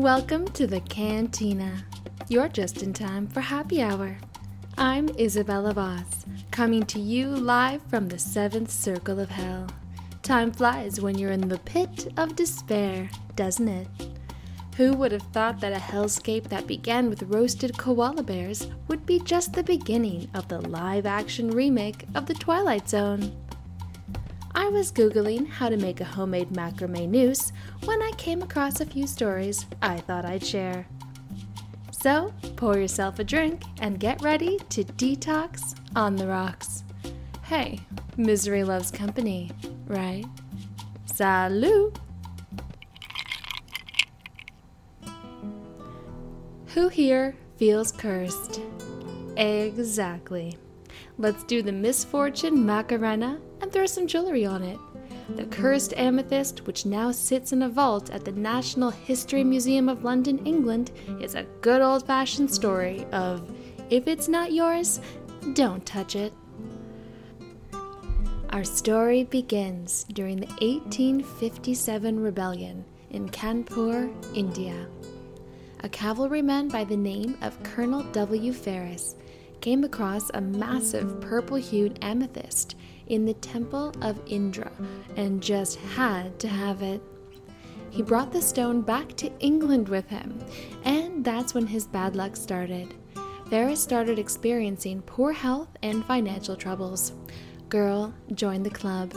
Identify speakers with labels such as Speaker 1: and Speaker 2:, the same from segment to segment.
Speaker 1: Welcome to the Cantina. You're just in time for happy hour. I'm Isabella Voss, coming to you live from the seventh circle of hell. Time flies when you're in the pit of despair, doesn't it? Who would have thought that a hellscape that began with roasted koala bears would be just the beginning of the live action remake of The Twilight Zone? I was Googling how to make a homemade macrame noose when I came across a few stories I thought I'd share. So, pour yourself a drink and get ready to detox on the rocks. Hey, misery loves company, right? Salut! Who here feels cursed? Exactly. Let's do the misfortune Macarena and throw some jewelry on it. The cursed amethyst, which now sits in a vault at the National History Museum of London, England, is a good old fashioned story of if it's not yours, don't touch it. Our story begins during the 1857 rebellion in Kanpur, India. A cavalryman by the name of Colonel W. Ferris came across a massive purple hued amethyst in the temple of Indra and just had to have it. He brought the stone back to England with him, and that's when his bad luck started. Ferris started experiencing poor health and financial troubles. Girl join the club.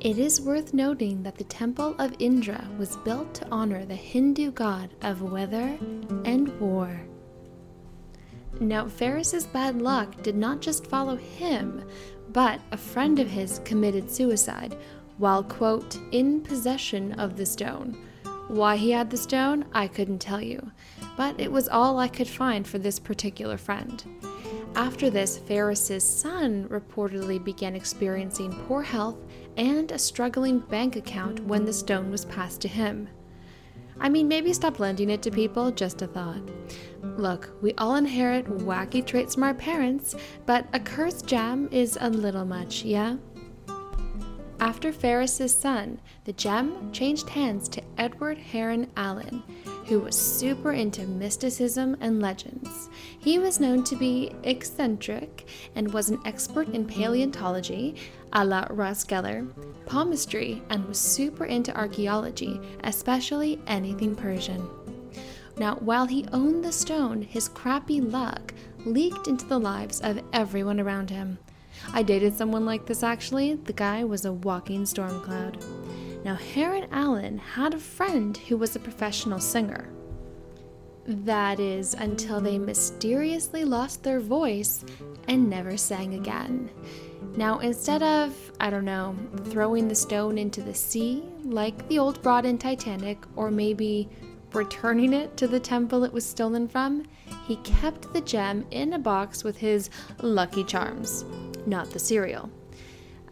Speaker 1: It is worth noting that the Temple of Indra was built to honor the Hindu god of weather and war. Now, Ferris's bad luck did not just follow him, but a friend of his committed suicide while, quote, in possession of the stone. Why he had the stone, I couldn't tell you, but it was all I could find for this particular friend. After this, Ferris's son reportedly began experiencing poor health and a struggling bank account when the stone was passed to him. I mean, maybe stop lending it to people, just a thought. Look, we all inherit wacky traits from our parents, but a cursed gem is a little much, yeah? After Ferris's son, the gem changed hands to Edward Heron Allen, who was super into mysticism and legends. He was known to be eccentric and was an expert in paleontology, a la Ross Geller, palmistry, and was super into archaeology, especially anything Persian. Now, while he owned the stone, his crappy luck leaked into the lives of everyone around him. I dated someone like this actually. The guy was a walking storm cloud. Now, Heron Allen had a friend who was a professional singer. That is, until they mysteriously lost their voice and never sang again. Now, instead of, I don't know, throwing the stone into the sea, like the old broad in Titanic, or maybe returning it to the temple it was stolen from, he kept the gem in a box with his lucky charms, not the cereal.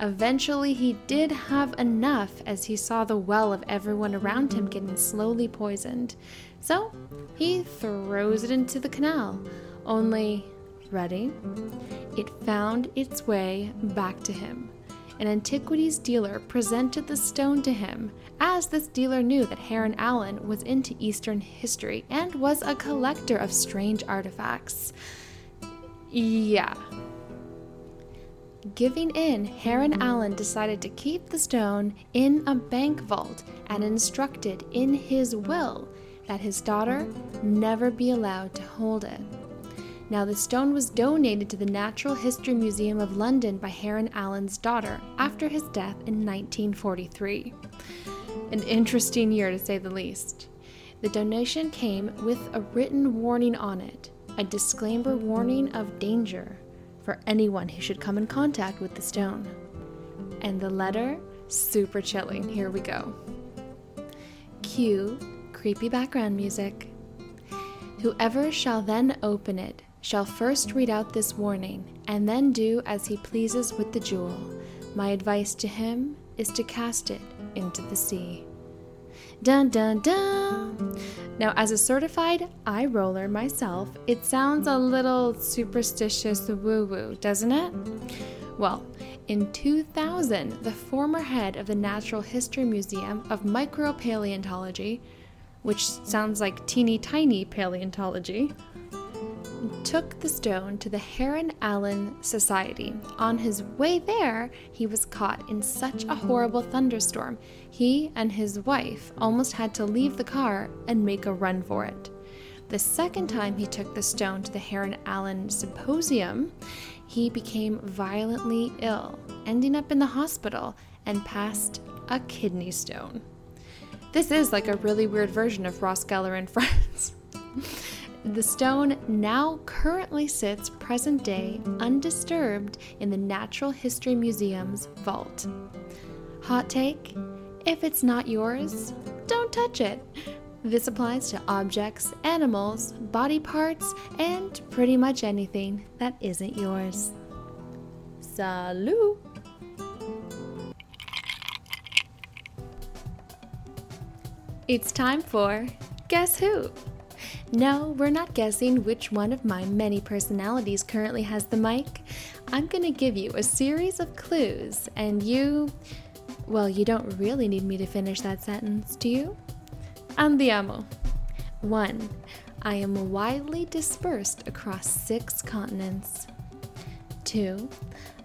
Speaker 1: Eventually, he did have enough as he saw the well of everyone around him getting slowly poisoned. So, he throws it into the canal. Only, ready? It found its way back to him an antiquities dealer presented the stone to him, as this dealer knew that Heron Allen was into Eastern history and was a collector of strange artifacts. Yeah. Giving in, Heron Allen decided to keep the stone in a bank vault and instructed in his will that his daughter never be allowed to hold it. Now, the stone was donated to the Natural History Museum of London by Heron Allen's daughter after his death in 1943. An interesting year to say the least. The donation came with a written warning on it, a disclaimer warning of danger for anyone who should come in contact with the stone. And the letter, super chilling. Here we go. Cue creepy background music. Whoever shall then open it shall first read out this warning, and then do as he pleases with the jewel. My advice to him is to cast it into the sea. Dun dun dun! Now, as a certified eye roller myself, it sounds a little superstitious woo woo, doesn't it? Well, in 2000, the former head of the Natural History Museum of Micropaleontology which sounds like teeny tiny paleontology, took the stone to the Heron Allen Society. On his way there, he was caught in such a horrible thunderstorm, he and his wife almost had to leave the car and make a run for it. The second time he took the stone to the Heron Allen Symposium, he became violently ill, ending up in the hospital and passed a kidney stone. This is like a really weird version of Ross Geller and Friends. The stone now currently sits present day undisturbed in the Natural History Museum's vault. Hot take if it's not yours, don't touch it. This applies to objects, animals, body parts, and pretty much anything that isn't yours. Salut! It's time for Guess Who? No, we're not guessing which one of my many personalities currently has the mic. I'm to give you a series of clues, and you. Well, you don't really need me to finish that sentence, do you? Andiamo. 1. I am widely dispersed across six continents. 2.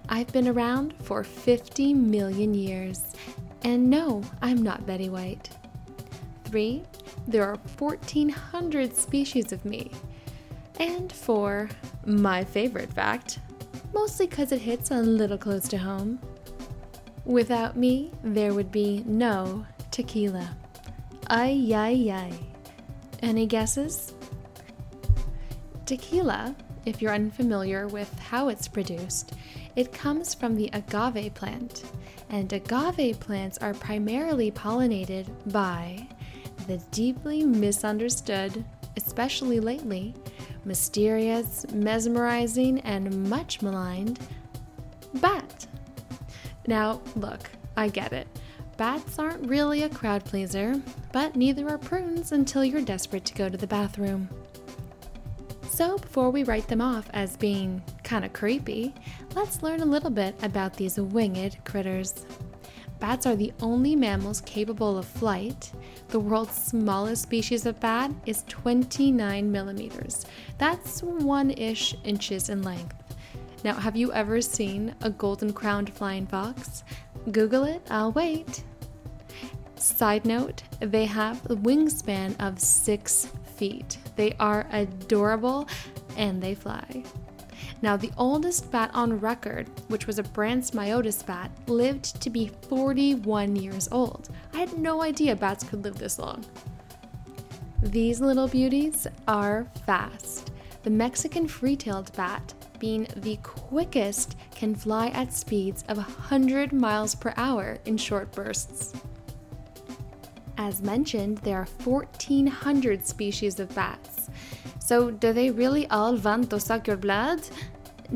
Speaker 1: I've been around for 50 million years. And no, I'm not Betty White. 3 there are 1,400 species of me. And for my favorite fact, mostly because it hits a little close to home, without me, there would be no tequila. Ay, ay, ay. Any guesses? Tequila, if you're unfamiliar with how it's produced, it comes from the agave plant, and agave plants are primarily pollinated by the deeply misunderstood, especially lately, mysterious, mesmerizing, and much maligned bat. Now, look, I get it. Bats aren't really a crowd pleaser, but neither are prunes until you're desperate to go to the bathroom. So, before we write them off as being kinda creepy, let's learn a little bit about these winged critters. Bats are the only mammals capable of flight. The world's smallest species of bat is 29 millimeters. That's one ish inches in length. Now, have you ever seen a golden crowned flying fox? Google it, I'll wait. Side note, they have a wingspan of six feet. They are adorable and they fly. Now, the oldest bat on record, which was a Brandt's myotis bat, lived to be 41 years old. I had no idea bats could live this long. These little beauties are fast. The Mexican free tailed bat, being the quickest, can fly at speeds of 100 miles per hour in short bursts. As mentioned, there are 1,400 species of bats. So, do they really all want to suck your blood?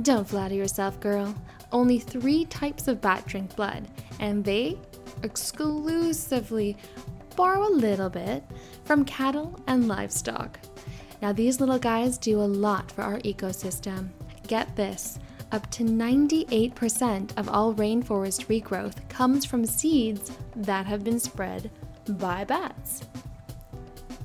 Speaker 1: Don't flatter yourself, girl. Only three types of bat drink blood, and they exclusively borrow a little bit from cattle and livestock. Now, these little guys do a lot for our ecosystem. Get this up to 98% of all rainforest regrowth comes from seeds that have been spread by bats.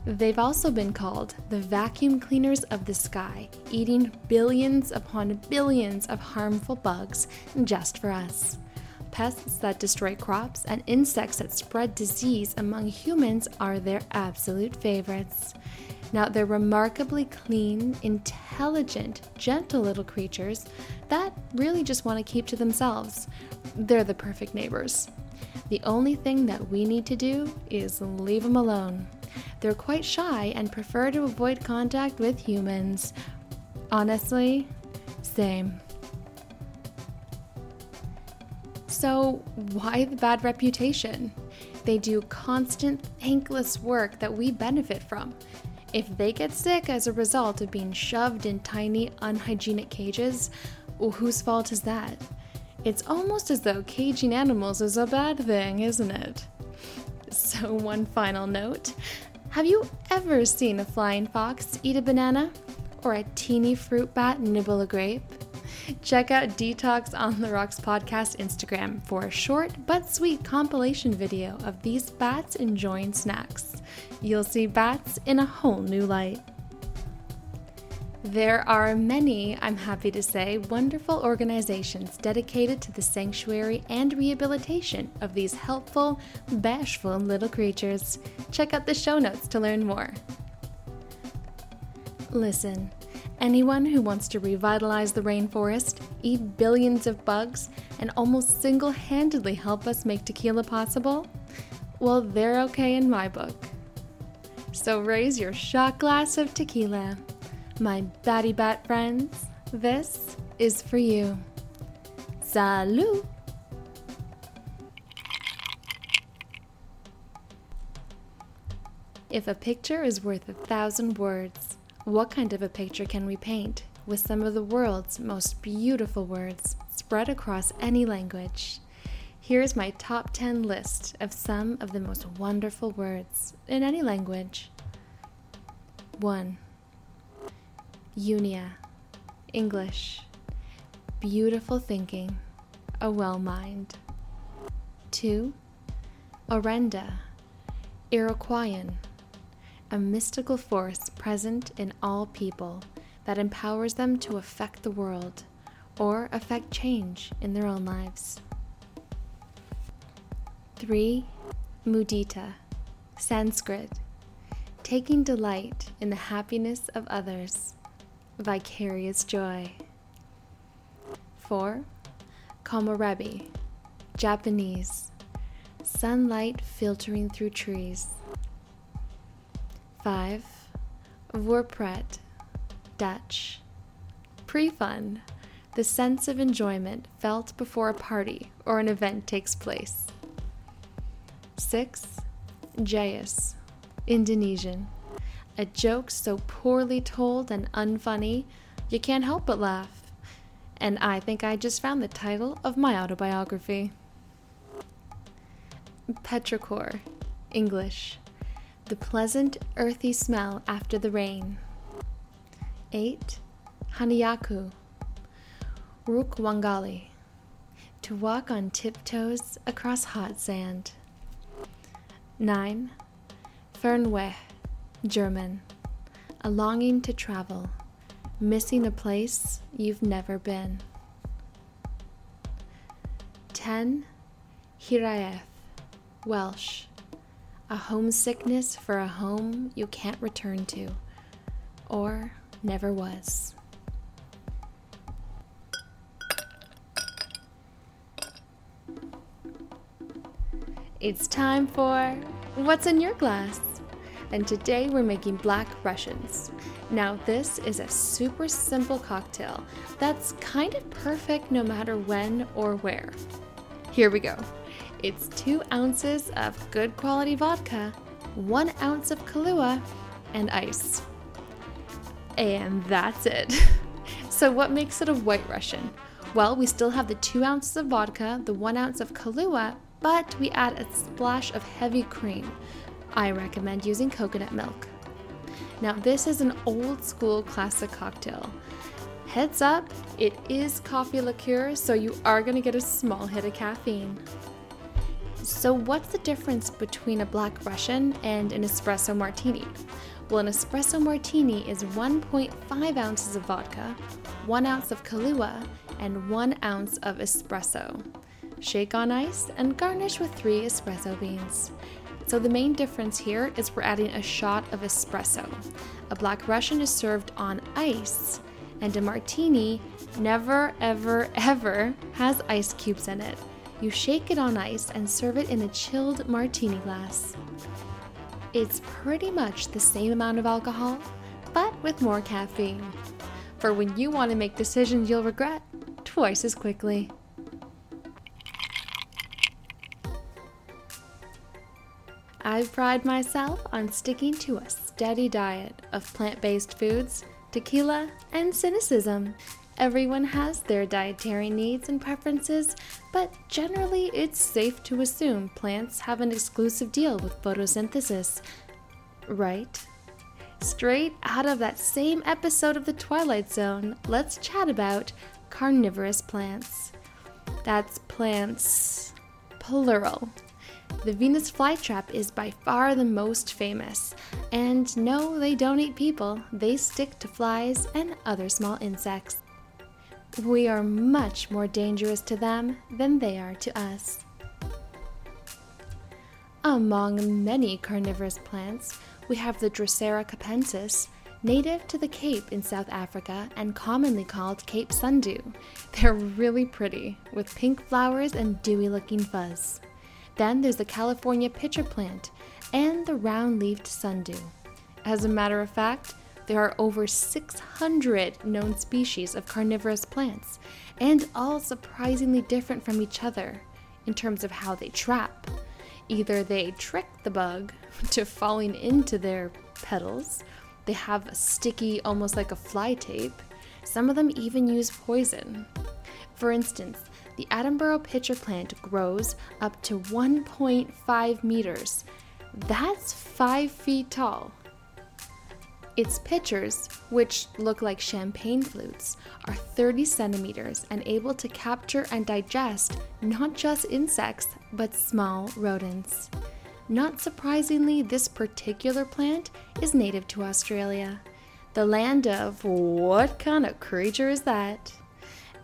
Speaker 1: They've also been called the vacuum cleaners of the sky, eating billions upon billions of harmful bugs just for us. Pests that destroy crops and insects that spread disease among humans are their absolute favorites. Now, they're remarkably clean, intelligent, gentle little creatures that really just want to keep to themselves. They're the perfect neighbors. The only thing that we need to do is leave them alone. They're quite shy and prefer to avoid contact with humans. Honestly, same. So, why the bad reputation? They do constant, thankless work that we benefit from. If they get sick as a result of being shoved in tiny, unhygienic cages, well, whose fault is that? It's almost as though caging animals is a bad thing, isn't it? So, one final note have you ever seen a flying fox eat a banana? Or a teeny fruit bat nibble a grape? Check out Detox on the Rocks podcast Instagram for a short but sweet compilation video of these bats enjoying snacks. You'll see bats in a whole new light. There are many, I'm happy to say, wonderful organizations dedicated to the sanctuary and rehabilitation of these helpful, bashful little creatures. Check out the show notes to learn more. Listen, anyone who wants to revitalize the rainforest, eat billions of bugs, and almost single handedly help us make tequila possible, well, they're okay in my book. So raise your shot glass of tequila my Batty Bat friends, this is for you. Salut! If a picture is worth a thousand words, what kind of a picture can we paint with some of the world's most beautiful words spread across any language? Here's my top 10 list of some of the most wonderful words in any language. 1. Eunoia, English, beautiful thinking, a well mind. 2. Orenda, Iroquoian, a mystical force present in all people that empowers them to affect the world or affect change in their own lives. 3. Mudita, Sanskrit, taking delight in the happiness of others vicarious joy. 4. Komorebi, Japanese, sunlight filtering through trees. 5. Voorpret, Dutch, pre fun, the sense of enjoyment felt before a party or an event takes place. 6. Jayus, Indonesian, a joke so poorly told and unfunny, you can't help but laugh. And I think I just found the title of my autobiography. Petrichor, English. The pleasant, earthy smell after the rain. 8. Hanyauku, Rukwangali. To walk on tiptoes across hot sand. 9. Fernweh, German. A longing to travel, missing a place you've never been. 10. Hiraeth, Welsh. A homesickness for a home you can't return to, or never was. It's time for What's in Your Glass? And today we're making Black Russians. Now, this is a super simple cocktail that's kind of perfect no matter when or where. Here we go. It's two ounces of good quality vodka, one ounce of Kahlua, and ice. And that's it. so, what makes it a white Russian? Well, we still have the two ounces of vodka, the one ounce of Kahlua, but we add a splash of heavy cream. I recommend using coconut milk. Now, this is an old school classic cocktail. Heads up, it is coffee liqueur, so you are going to get a small hit of caffeine. So, what's the difference between a black Russian and an espresso martini? Well, an espresso martini is 1.5 ounces of vodka, 1 ounce of Kahlua, and 1 ounce of espresso. Shake on ice and garnish with 3 espresso beans. So the main difference here is we're adding a shot of espresso. A black Russian is served on ice, and a martini never, ever, ever has ice cubes in it. You shake it on ice and serve it in a chilled martini glass. It's pretty much the same amount of alcohol, but with more caffeine. For when you want to make decisions you'll regret twice as quickly. I pride myself on sticking to a steady diet of plant based foods, tequila, and cynicism. Everyone has their dietary needs and preferences, but generally it's safe to assume plants have an exclusive deal with photosynthesis. Right? Straight out of that same episode of The Twilight Zone, let's chat about carnivorous plants. That's plants plural. The Venus flytrap is by far the most famous. And no, they don't eat people, they stick to flies and other small insects. We are much more dangerous to them than they are to us. Among many carnivorous plants, we have the Drosera capensis, native to the Cape in South Africa and commonly called Cape sundew. They're really pretty, with pink flowers and dewy looking fuzz. Then there's the California pitcher plant and the round leafed sundew. As a matter of fact, there are over 600 known species of carnivorous plants, and all surprisingly different from each other in terms of how they trap. Either they trick the bug to falling into their petals, they have sticky, almost like a fly tape. Some of them even use poison. For instance, the Attenborough pitcher plant grows up to 1.5 meters. That's 5 feet tall. Its pitchers, which look like champagne flutes, are 30 centimeters and able to capture and digest not just insects, but small rodents. Not surprisingly, this particular plant is native to Australia, the land of what kind of creature is that?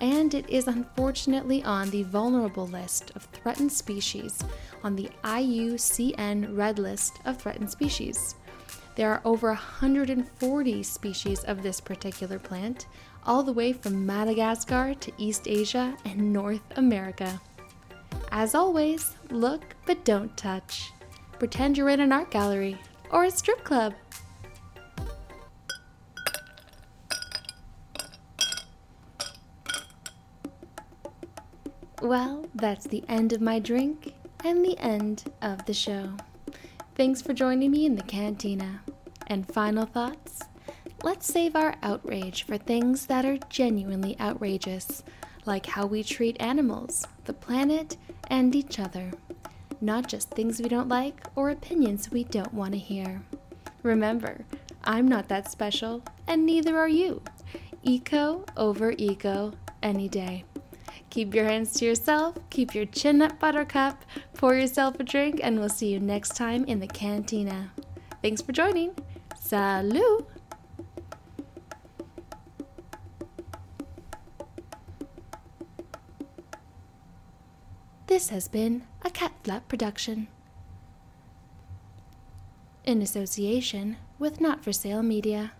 Speaker 1: And it is unfortunately on the vulnerable list of threatened species on the IUCN Red List of Threatened Species. There are over 140 species of this particular plant, all the way from Madagascar to East Asia and North America. As always, look but don't touch pretend you're in an art gallery or a strip club. Well, that's the end of my drink and the end of the show. Thanks for joining me in the cantina. And final thoughts? Let's save our outrage for things that are genuinely outrageous, like how we treat animals, the planet, and each other not just things we don't like or opinions we don't want to hear. Remember, I'm not that special, and neither are you. Eco over ego any day. Keep your hands to yourself, keep your chin up, buttercup, pour yourself a drink, and we'll see you next time in the cantina. Thanks for joining. Salut! This has been a Cat Flap production. In association with Not for Sale Media.